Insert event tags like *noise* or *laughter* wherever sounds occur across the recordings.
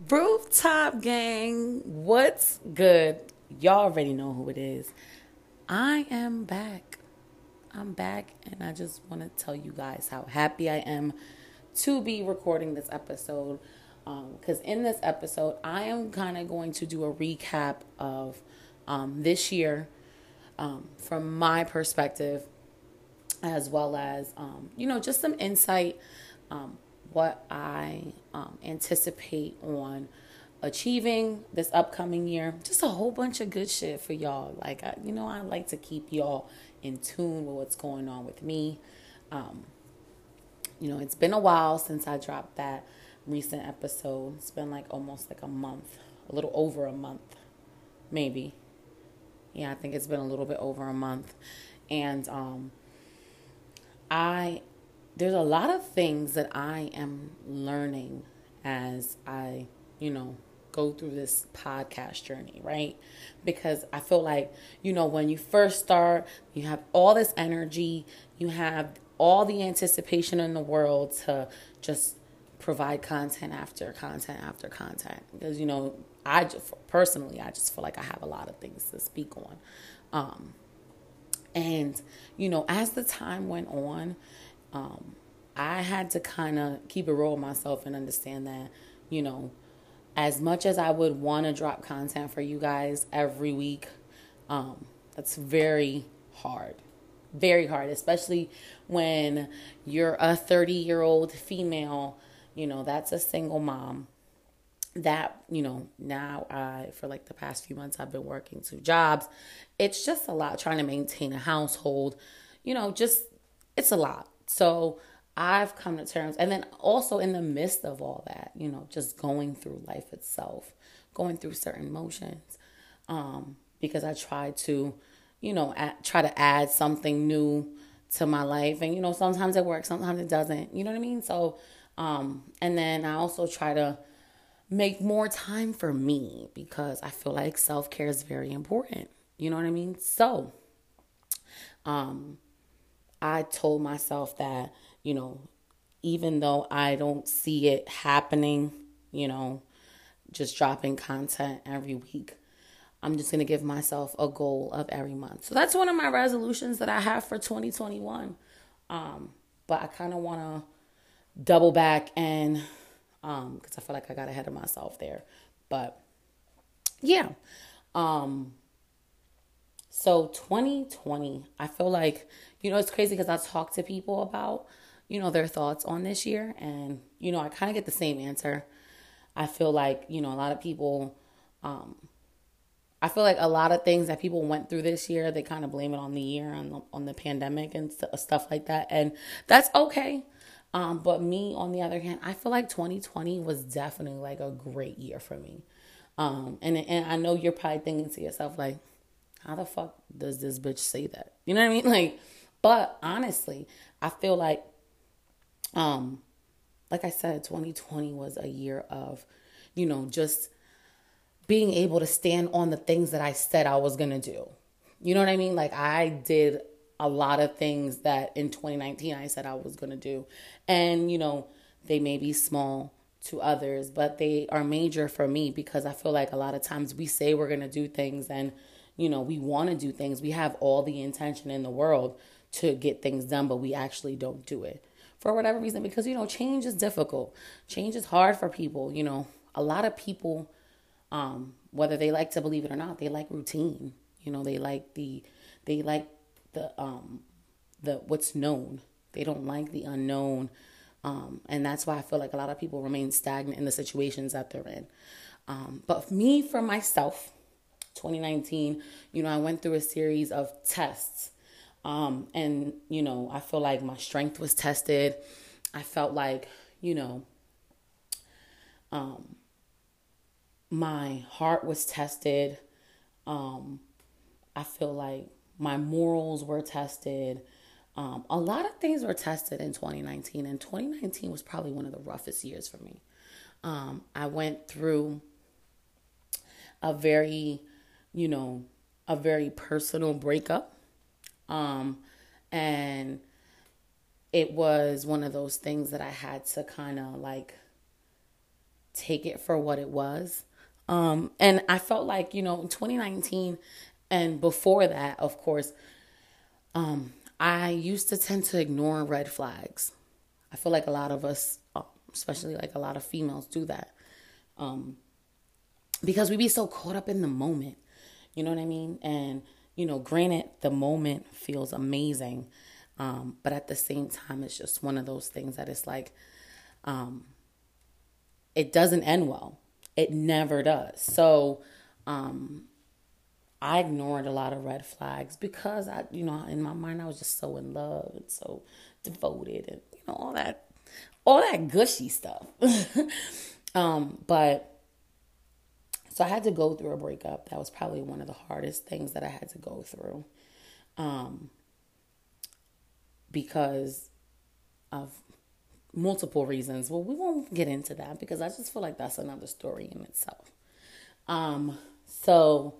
Rooftop gang, what's good? Y'all already know who it is. I am back. I'm back, and I just want to tell you guys how happy I am to be recording this episode. Because um, in this episode, I am kind of going to do a recap of um, this year um, from my perspective, as well as, um, you know, just some insight um, what I um, anticipate on achieving this upcoming year. Just a whole bunch of good shit for y'all. Like, I, you know, I like to keep y'all in tune with what's going on with me. Um, you know, it's been a while since I dropped that recent episode. It's been like almost like a month, a little over a month, maybe. Yeah, I think it's been a little bit over a month. And um, I there's a lot of things that I am learning as I, you know, go through this podcast journey, right? Because I feel like, you know, when you first start, you have all this energy, you have all the anticipation in the world to just provide content after content after content. Because, you know, I just, personally, I just feel like I have a lot of things to speak on. Um, and, you know, as the time went on, um, I had to kind of keep it real with myself and understand that, you know, as much as I would want to drop content for you guys every week, um, that's very hard. Very hard, especially when you're a 30 year old female, you know, that's a single mom. That, you know, now I, for like the past few months, I've been working two jobs. It's just a lot trying to maintain a household, you know, just, it's a lot. So I've come to terms, and then also in the midst of all that, you know, just going through life itself, going through certain motions, um, because I try to, you know, at, try to add something new to my life, and you know, sometimes it works, sometimes it doesn't. You know what I mean? So, um, and then I also try to make more time for me because I feel like self care is very important. You know what I mean? So, um, I told myself that you know, even though I don't see it happening, you know, just dropping content every week. I'm just going to give myself a goal of every month. So that's one of my resolutions that I have for 2021. Um, but I kind of want to double back and um cuz I feel like I got ahead of myself there. But yeah. Um so 2020, I feel like you know it's crazy cuz I talk to people about you know, their thoughts on this year. And, you know, I kind of get the same answer. I feel like, you know, a lot of people, um, I feel like a lot of things that people went through this year, they kind of blame it on the year, on the, on the pandemic and st- stuff like that. And that's okay. Um, but me, on the other hand, I feel like 2020 was definitely like a great year for me. Um, and, and I know you're probably thinking to yourself, like, how the fuck does this bitch say that? You know what I mean? *laughs* Like, but honestly, I feel like um, like I said, 2020 was a year of, you know, just being able to stand on the things that I said I was going to do. You know what I mean? Like I did a lot of things that in 2019 I said I was going to do. And, you know, they may be small to others, but they are major for me because I feel like a lot of times we say we're going to do things and, you know, we want to do things. We have all the intention in the world to get things done, but we actually don't do it for whatever reason because you know change is difficult. Change is hard for people you know. A lot of people um, whether they like to believe it or not they like routine you know they like the they like the um the what's known. They don't like the unknown um, and that's why i feel like a lot of people remain stagnant in the situations that they're in. Um, but me for myself 2019 you know i went through a series of tests um, and, you know, I feel like my strength was tested. I felt like, you know, um, my heart was tested. Um, I feel like my morals were tested. Um, a lot of things were tested in 2019, and 2019 was probably one of the roughest years for me. Um, I went through a very, you know, a very personal breakup. Um, and it was one of those things that I had to kind of like take it for what it was. Um, and I felt like, you know, in 2019 and before that, of course, um, I used to tend to ignore red flags. I feel like a lot of us, uh, especially like a lot of females, do that. Um, because we be so caught up in the moment. You know what I mean? And, you know, granted, the moment feels amazing. Um, but at the same time, it's just one of those things that it's like, um, it doesn't end well. It never does. So, um, I ignored a lot of red flags because I, you know, in my mind I was just so in love and so devoted and you know all that, all that gushy stuff. *laughs* um, but so I had to go through a breakup. That was probably one of the hardest things that I had to go through, um, because of multiple reasons. Well, we won't get into that because I just feel like that's another story in itself. Um, so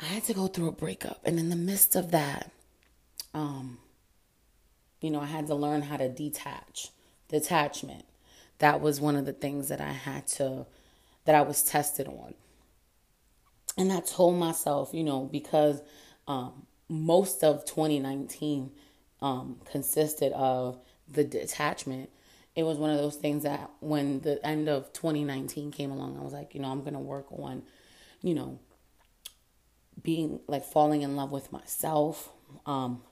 I had to go through a breakup, and in the midst of that, um, you know, I had to learn how to detach, detachment. That was one of the things that I had to, that I was tested on. And I told myself, you know, because um, most of 2019 um, consisted of the detachment. It was one of those things that when the end of 2019 came along, I was like, you know, I'm going to work on, you know, being like falling in love with myself, um,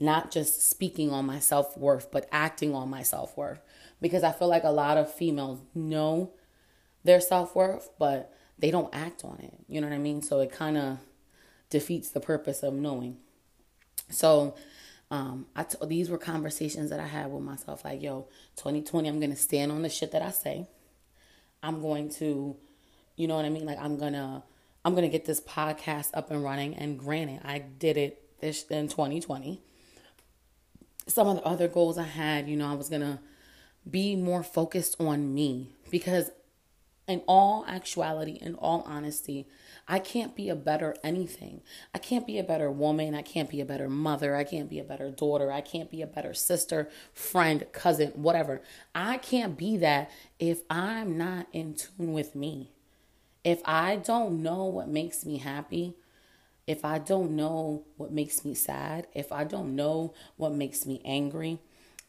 not just speaking on my self worth, but acting on my self worth. Because I feel like a lot of females know their self worth, but they don't act on it. You know what I mean? So it kind of defeats the purpose of knowing. So um, I t- these were conversations that I had with myself, like, yo, 2020, I'm gonna stand on the shit that I say. I'm going to, you know what I mean? Like, I'm gonna, I'm gonna get this podcast up and running. And granted, I did it this in 2020. Some of the other goals I had, you know, I was gonna be more focused on me because, in all actuality, in all honesty, I can't be a better anything. I can't be a better woman. I can't be a better mother. I can't be a better daughter. I can't be a better sister, friend, cousin, whatever. I can't be that if I'm not in tune with me. If I don't know what makes me happy, if I don't know what makes me sad, if I don't know what makes me angry,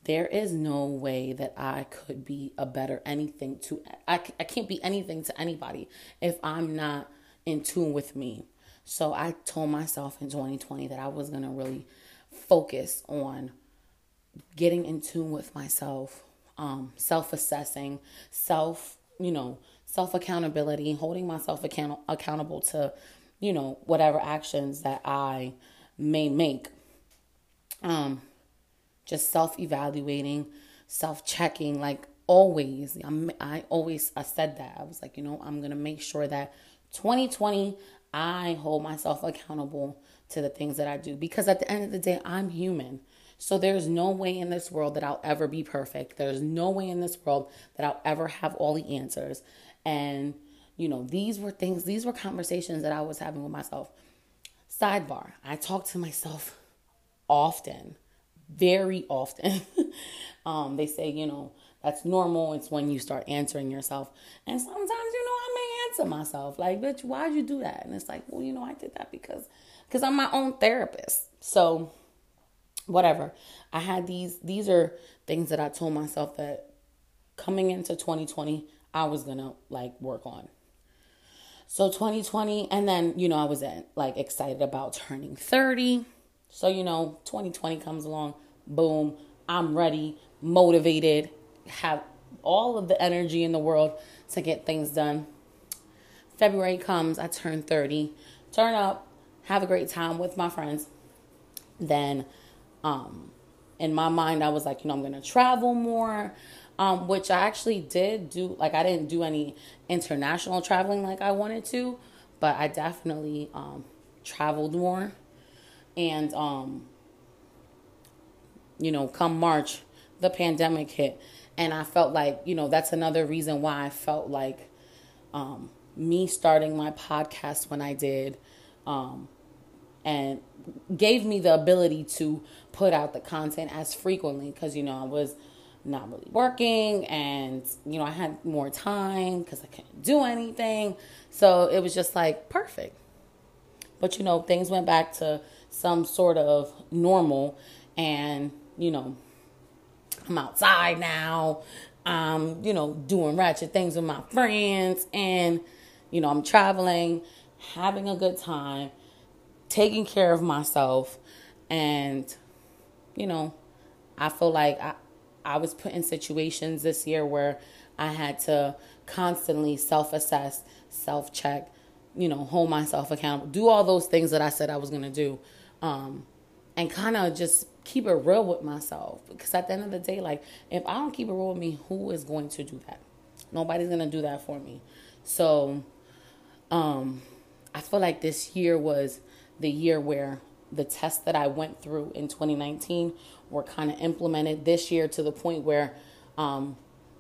there is no way that I could be a better anything to I, I can't be anything to anybody if I'm not in tune with me. So I told myself in 2020 that I was going to really focus on getting in tune with myself, um, self assessing, self, you know, self accountability, holding myself account- accountable to, you know, whatever actions that I may make. Um, just self evaluating, self checking, like always. I'm, I always I said that I was like, you know, I'm gonna make sure that 2020, I hold myself accountable to the things that I do because at the end of the day, I'm human. So there's no way in this world that I'll ever be perfect. There's no way in this world that I'll ever have all the answers. And, you know, these were things, these were conversations that I was having with myself. Sidebar, I talk to myself often, very often. *laughs* um, they say, you know, that's normal. It's when you start answering yourself. And sometimes, you know, I may answer myself like, bitch, why'd you do that? And it's like, well, you know, I did that because because I'm my own therapist. So whatever. I had these these are things that I told myself that coming into 2020, I was gonna like work on. So 2020, and then you know, I was like excited about turning 30. So, you know, 2020 comes along, boom, I'm ready, motivated, have all of the energy in the world to get things done. February comes, I turn 30, turn up, have a great time with my friends. Then, um, in my mind, I was like, you know, I'm gonna travel more, um, which I actually did do. Like, I didn't do any international traveling like I wanted to, but I definitely um, traveled more. And, um, you know, come March, the pandemic hit. And I felt like, you know, that's another reason why I felt like um, me starting my podcast when I did um, and gave me the ability to put out the content as frequently because, you know, I was not really working and you know i had more time because i couldn't do anything. So it was just like perfect. But you know things went back to some sort of normal and you know i'm outside now i'm you know doing ratchet things with my friends and you know i'm traveling having a good time taking care of myself and you know i feel like i I was put in situations this year where I had to constantly self assess, self check, you know, hold myself accountable, do all those things that I said I was going to do. Um, and kind of just keep it real with myself. Because at the end of the day, like, if I don't keep it real with me, who is going to do that? Nobody's going to do that for me. So, um, I feel like this year was the year where the test that I went through in 2019 were kind of implemented this year to the point where um,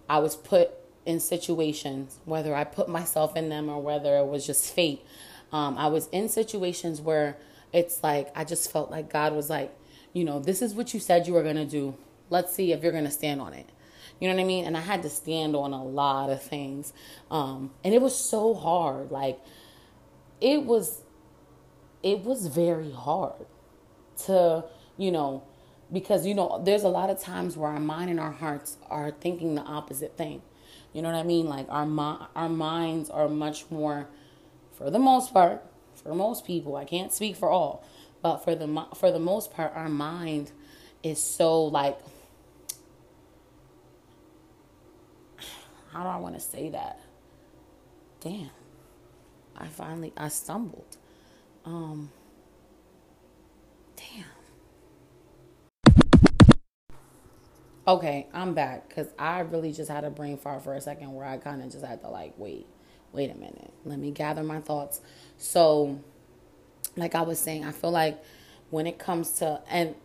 I was put in situations, whether I put myself in them or whether it was just fate. Um, I was in situations where it's like I just felt like God was like, you know, this is what you said you were gonna do. Let's see if you're gonna stand on it. You know what I mean? And I had to stand on a lot of things, um, and it was so hard. Like it was, it was very hard to, you know, because you know there's a lot of times where our mind and our hearts are thinking the opposite thing you know what i mean like our mi- our minds are much more for the most part for most people i can't speak for all but for the for the most part our mind is so like how do i want to say that? Damn. I finally i stumbled. Um damn. Okay, I'm back because I really just had a brain fart for a second where I kind of just had to like wait, wait a minute, let me gather my thoughts. So, like I was saying, I feel like when it comes to and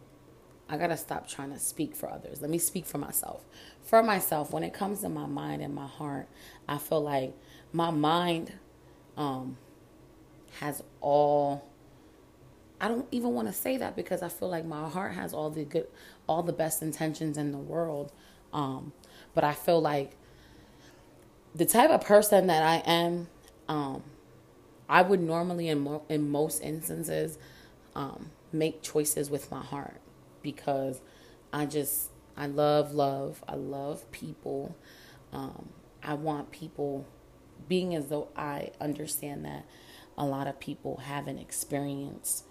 I gotta stop trying to speak for others. Let me speak for myself. For myself, when it comes to my mind and my heart, I feel like my mind um, has all I don't even want to say that because I feel like my heart has all the good, all the best intentions in the world. Um, but I feel like the type of person that I am, um, I would normally, in mo- in most instances, um, make choices with my heart because I just I love love. I love people. Um, I want people being as though I understand that a lot of people haven't experienced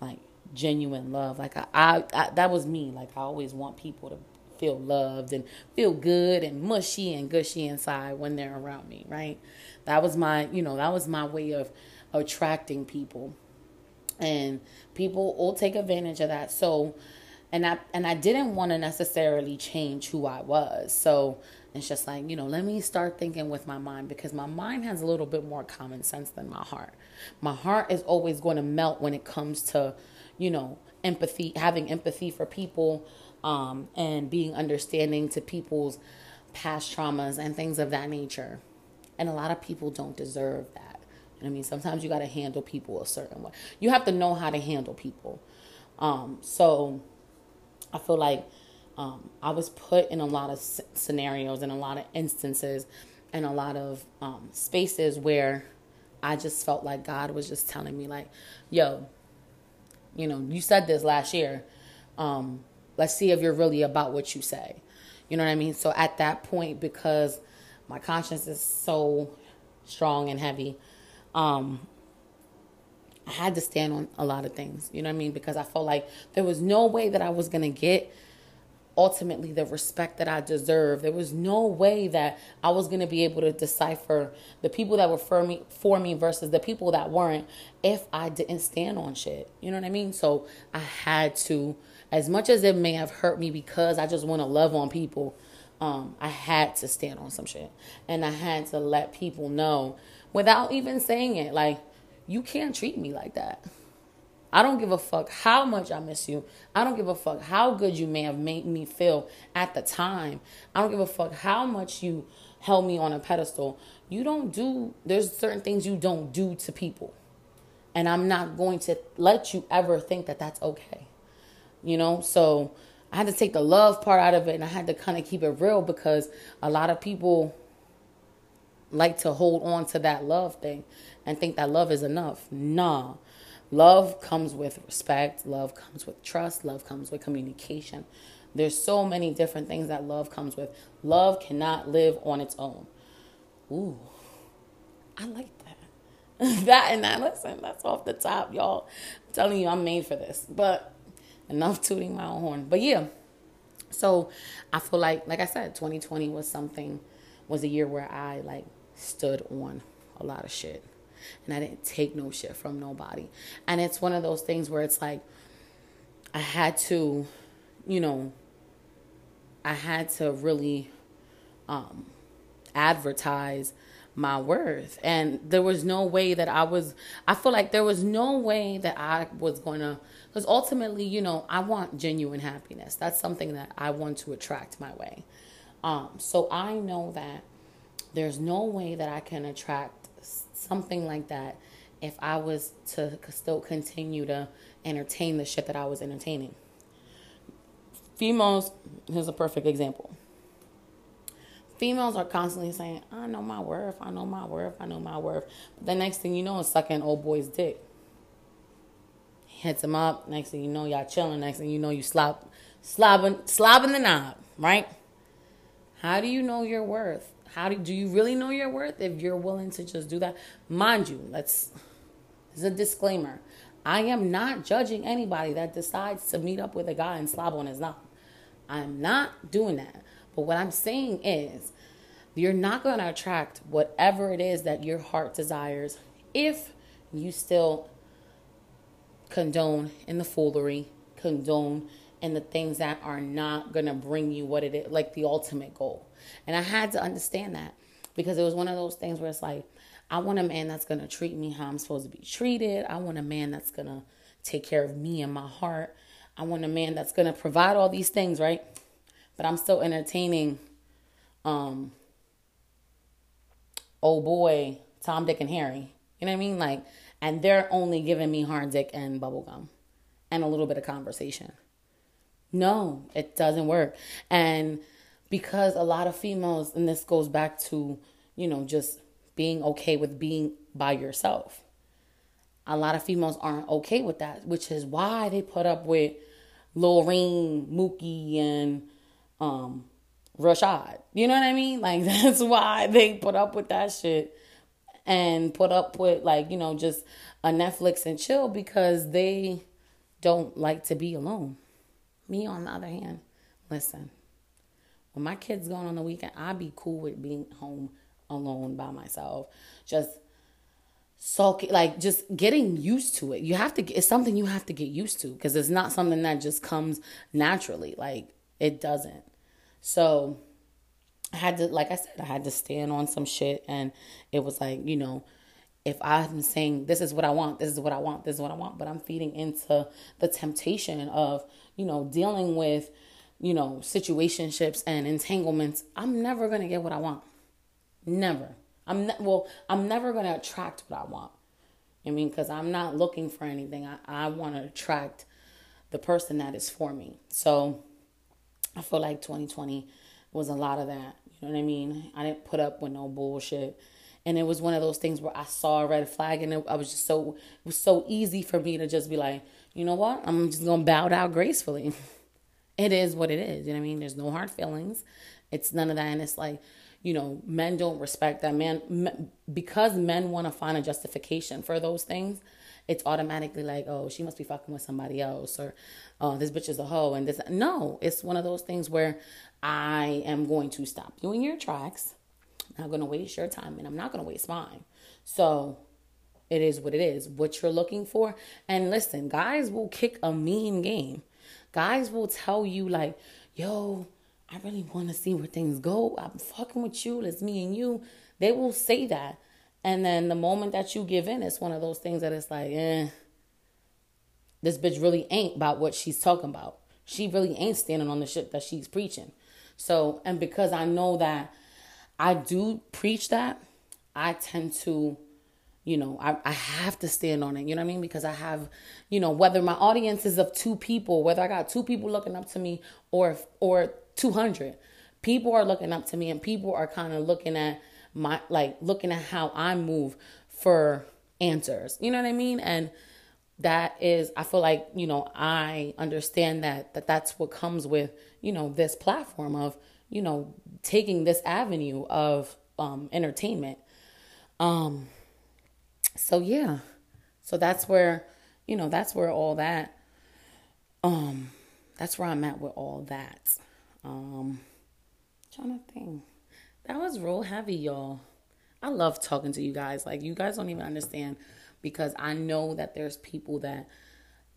like genuine love. Like I, I, I, that was me. Like I always want people to feel loved and feel good and mushy and gushy inside when they're around me, right? That was my, you know, that was my way of attracting people. And people will take advantage of that. So and I and I didn't want to necessarily change who I was. So it's just like, you know, let me start thinking with my mind because my mind has a little bit more common sense than my heart. My heart is always going to melt when it comes to, you know, empathy, having empathy for people, um, and being understanding to people's past traumas and things of that nature. And a lot of people don't deserve that. I mean, sometimes you got to handle people a certain way. You have to know how to handle people. Um, so I feel like um, I was put in a lot of scenarios and a lot of instances and a lot of um, spaces where I just felt like God was just telling me, like, yo, you know, you said this last year. Um, let's see if you're really about what you say. You know what I mean? So at that point, because my conscience is so strong and heavy, um, I had to stand on a lot of things. You know what I mean? Because I felt like there was no way that I was going to get ultimately the respect that I deserve. There was no way that I was going to be able to decipher the people that were for me for me versus the people that weren't if I didn't stand on shit. You know what I mean? So I had to as much as it may have hurt me because I just want to love on people, um, I had to stand on some shit. And I had to let people know without even saying it like you can't treat me like that. I don't give a fuck how much I miss you. I don't give a fuck how good you may have made me feel at the time. I don't give a fuck how much you held me on a pedestal. You don't do, there's certain things you don't do to people. And I'm not going to let you ever think that that's okay. You know? So I had to take the love part out of it and I had to kind of keep it real because a lot of people like to hold on to that love thing and think that love is enough. Nah. Love comes with respect, love comes with trust, love comes with communication. There's so many different things that love comes with. Love cannot live on its own. Ooh. I like that. *laughs* that and that listen, that's off the top, y'all. I'm telling you I'm made for this. But enough tooting my own horn. But yeah. So I feel like like I said, 2020 was something was a year where I like stood on a lot of shit. And I didn't take no shit from nobody. And it's one of those things where it's like, I had to, you know, I had to really um, advertise my worth. And there was no way that I was, I feel like there was no way that I was going to, because ultimately, you know, I want genuine happiness. That's something that I want to attract my way. Um, so I know that there's no way that I can attract something like that if I was to still continue to entertain the shit that I was entertaining. Females, here's a perfect example. Females are constantly saying, I know my worth, I know my worth, I know my worth. But the next thing you know is sucking old boy's dick. Hits him up. Next thing you know, y'all chilling. Next thing you know, you slop, slobbing, slobbing the knob, right? How do you know your worth? How do, do you really know your worth if you're willing to just do that? Mind you, let's, this is a disclaimer. I am not judging anybody that decides to meet up with a guy and slob on his knob. I'm not doing that. But what I'm saying is, you're not going to attract whatever it is that your heart desires if you still condone in the foolery, condone in the things that are not going to bring you what it is, like the ultimate goal. And I had to understand that because it was one of those things where it's like, I want a man that's going to treat me how I'm supposed to be treated. I want a man that's going to take care of me and my heart. I want a man that's going to provide all these things, right? But I'm still entertaining um oh boy, Tom, Dick, and Harry. You know what I mean? Like, and they're only giving me hard dick and bubblegum and a little bit of conversation. No, it doesn't work. And because a lot of females, and this goes back to, you know, just being okay with being by yourself. A lot of females aren't okay with that, which is why they put up with Lorraine, Mookie, and um, Rashad. You know what I mean? Like *laughs* that's why they put up with that shit and put up with like, you know, just a Netflix and chill because they don't like to be alone. Me on the other hand, listen. When my kids going on the weekend, I'd be cool with being home alone by myself. Just sulking, like just getting used to it. You have to, it's something you have to get used to because it's not something that just comes naturally. Like it doesn't. So I had to, like I said, I had to stand on some shit. And it was like, you know, if I'm saying this is what I want, this is what I want, this is what I want, but I'm feeding into the temptation of, you know, dealing with you know, situationships and entanglements, I'm never going to get what I want. Never. I'm ne- well, I'm never going to attract what I want. I mean, because I'm not looking for anything. I, I want to attract the person that is for me. So I feel like 2020 was a lot of that. You know what I mean? I didn't put up with no bullshit. And it was one of those things where I saw a red flag and it, I was just so, it was so easy for me to just be like, you know what? I'm just going to bow down gracefully. *laughs* it is what it is. You know what I mean? There's no hard feelings. It's none of that. And it's like, you know, men don't respect that. Man, because men want to find a justification for those things, it's automatically like, oh, she must be fucking with somebody else, or oh, this bitch is a hoe, and this. No, it's one of those things where I am going to stop you in your tracks. I'm not going to waste your time, and I'm not going to waste mine. So it is what it is. What you're looking for, and listen, guys will kick a mean game guys will tell you like, yo, I really want to see where things go. I'm fucking with you. It's me and you. They will say that. And then the moment that you give in, it's one of those things that it's like, eh, this bitch really ain't about what she's talking about. She really ain't standing on the shit that she's preaching. So, and because I know that I do preach that, I tend to you know, I, I have to stand on it. You know what I mean? Because I have, you know, whether my audience is of two people, whether I got two people looking up to me or or 200, people are looking up to me and people are kind of looking at my like looking at how I move for answers. You know what I mean? And that is I feel like, you know, I understand that that that's what comes with, you know, this platform of, you know, taking this avenue of um entertainment. Um so yeah. So that's where, you know, that's where all that um that's where I'm at with all that. Um trying to think. That was real heavy, y'all. I love talking to you guys. Like you guys don't even understand because I know that there's people that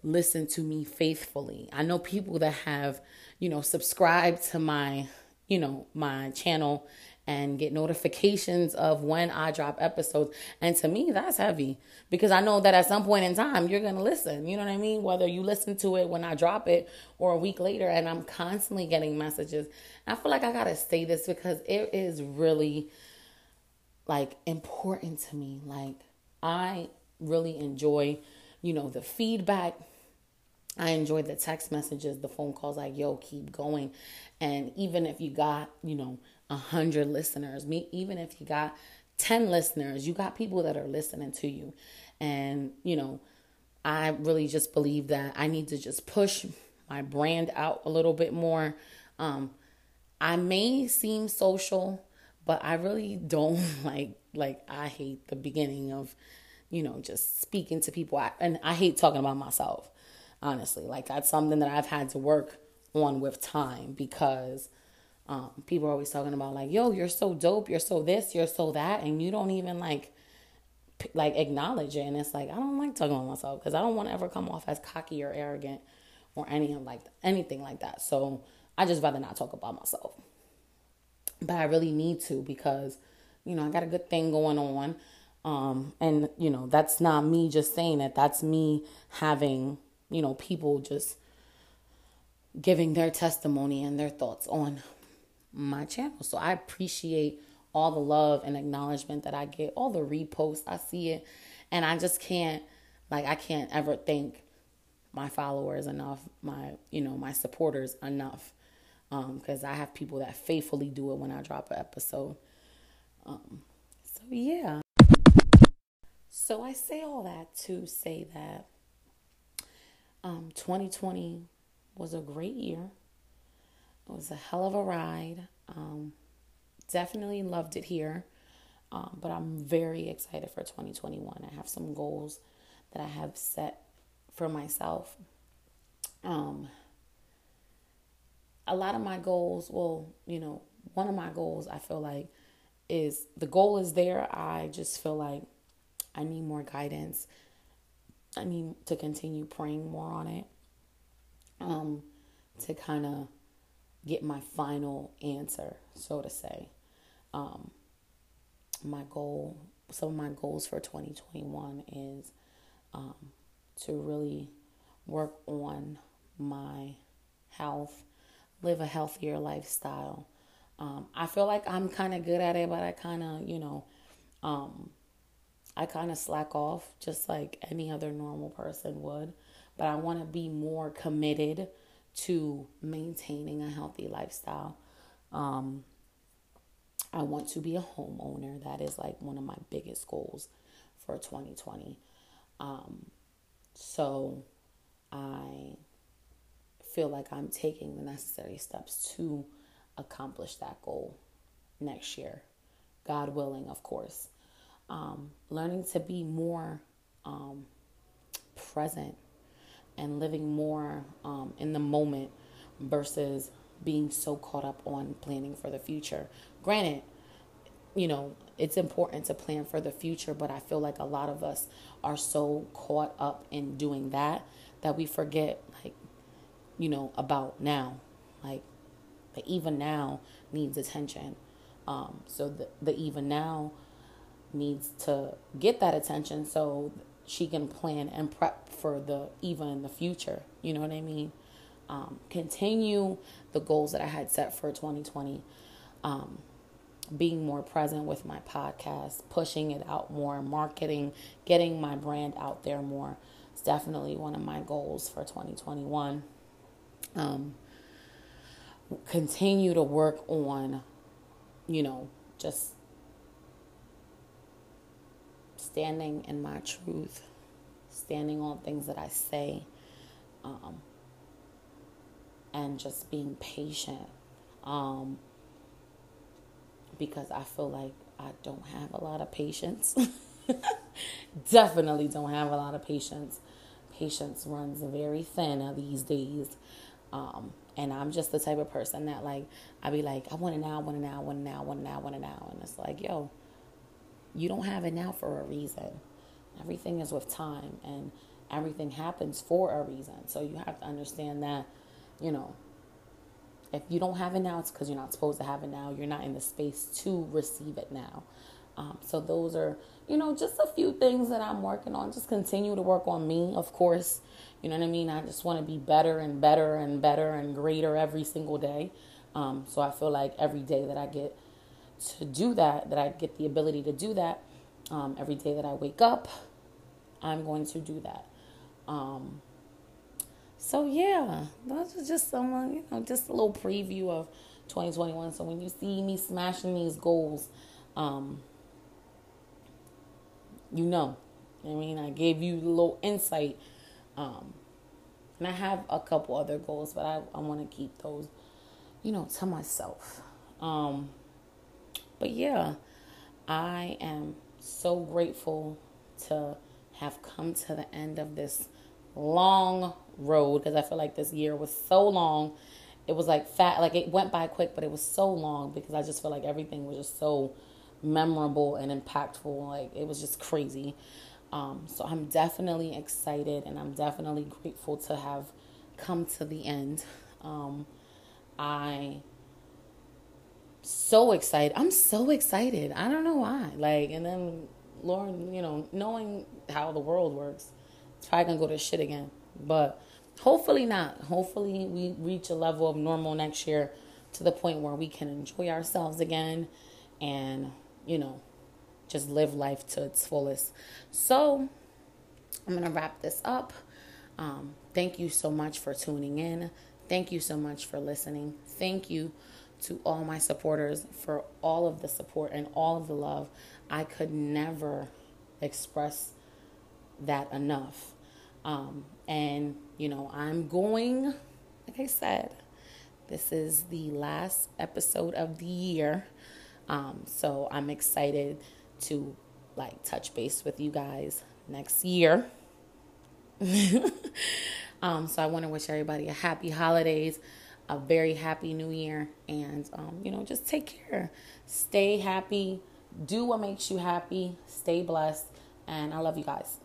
listen to me faithfully. I know people that have, you know, subscribed to my, you know, my channel and get notifications of when I drop episodes. And to me, that's heavy because I know that at some point in time, you're going to listen. You know what I mean? Whether you listen to it when I drop it or a week later, and I'm constantly getting messages. I feel like I got to say this because it is really like important to me. Like, I really enjoy, you know, the feedback. I enjoy the text messages, the phone calls like, yo, keep going. And even if you got, you know, a hundred listeners, me even if you got 10 listeners, you got people that are listening to you. And, you know, I really just believe that I need to just push my brand out a little bit more. Um, I may seem social, but I really don't *laughs* like like I hate the beginning of, you know, just speaking to people. I, and I hate talking about myself, honestly. Like that's something that I've had to work on with time because um, people are always talking about like, yo, you're so dope, you're so this, you're so that, and you don't even like p- like acknowledge it. And it's like I don't like talking about myself because I don't want to ever come off as cocky or arrogant or any like anything like that. So I just rather not talk about myself. But I really need to because you know I got a good thing going on. Um, and you know that's not me just saying it. That's me having you know people just giving their testimony and their thoughts on my channel. So I appreciate all the love and acknowledgement that I get, all the reposts. I see it. And I just can't, like, I can't ever thank my followers enough, my, you know, my supporters enough. Because um, I have people that faithfully do it when I drop an episode. Um, so, yeah. So I say all that to say that um, 2020 was a great year. It was a hell of a ride. Um, definitely loved it here. Um, but I'm very excited for 2021. I have some goals that I have set for myself. Um, a lot of my goals, well, you know, one of my goals I feel like is the goal is there. I just feel like I need more guidance. I need to continue praying more on it. Um, to kind of get my final answer, so to say. Um, my goal, some of my goals for 2021 is um, to really work on my health, live a healthier lifestyle. Um, I feel like I'm kind of good at it, but I kind of, you know, um, I kind of slack off just like any other normal person would. But I want to be more committed to maintaining a healthy lifestyle. Um, I want to be a homeowner. That is like one of my biggest goals for 2020. Um, so I feel like I'm taking the necessary steps to accomplish that goal next year. God willing, of course. Um, learning to be more um, present and living more um, in the moment versus being so caught up on planning for the future. Granted, you know, it's important to plan for the future, but I feel like a lot of us are so caught up in doing that that we forget, like, you know, about now. Like, the even now needs attention. Um, so the, the even now needs to get that attention so she can plan and prep for the even in the future. You know what I mean? Um, continue the goals that I had set for 2020. Um, being more present with my podcast, pushing it out more, marketing, getting my brand out there more. It's definitely one of my goals for 2021. Um, continue to work on, you know, just standing in my truth, standing on things that I say, um, and just being patient. Um, because I feel like I don't have a lot of patience. *laughs* Definitely don't have a lot of patience. Patience runs very thin these days. Um, and I'm just the type of person that like I'd be like, I want it now, I want it now, I want it now, I want it now, I want it now. And it's like, yo, you don't have it now for a reason. Everything is with time and everything happens for a reason. So you have to understand that, you know, if you don't have it now, it's because you're not supposed to have it now. You're not in the space to receive it now. Um, so those are, you know, just a few things that I'm working on. Just continue to work on me, of course. You know what I mean? I just want to be better and better and better and greater every single day. Um, so I feel like every day that I get to do that, that I get the ability to do that, um, every day that I wake up, I'm going to do that. Um, so yeah, that was just some, you know, just a little preview of 2021. So when you see me smashing these goals, um, you know, I mean, I gave you a little insight. Um, and I have a couple other goals, but I, I want to keep those, you know, to myself. Um, but yeah, I am so grateful to have come to the end of this long road because I feel like this year was so long. It was like fat, like it went by quick, but it was so long because I just feel like everything was just so memorable and impactful. Like it was just crazy. Um, so I'm definitely excited and I'm definitely grateful to have come to the end. Um, I so excited. I'm so excited. I don't know why. Like, and then Lord, you know, knowing how the world works, it's probably gonna go to shit again. But hopefully not. Hopefully we reach a level of normal next year to the point where we can enjoy ourselves again and, you know, just live life to its fullest. So I'm gonna wrap this up. Um, thank you so much for tuning in. Thank you so much for listening. Thank you to all my supporters for all of the support and all of the love. I could never express that enough. Um, and, you know, I'm going, like I said, this is the last episode of the year. Um, so I'm excited to like touch base with you guys next year. *laughs* um, so I want to wish everybody a happy holidays, a very happy new year, and um, you know, just take care. Stay happy. Do what makes you happy. Stay blessed. And I love you guys.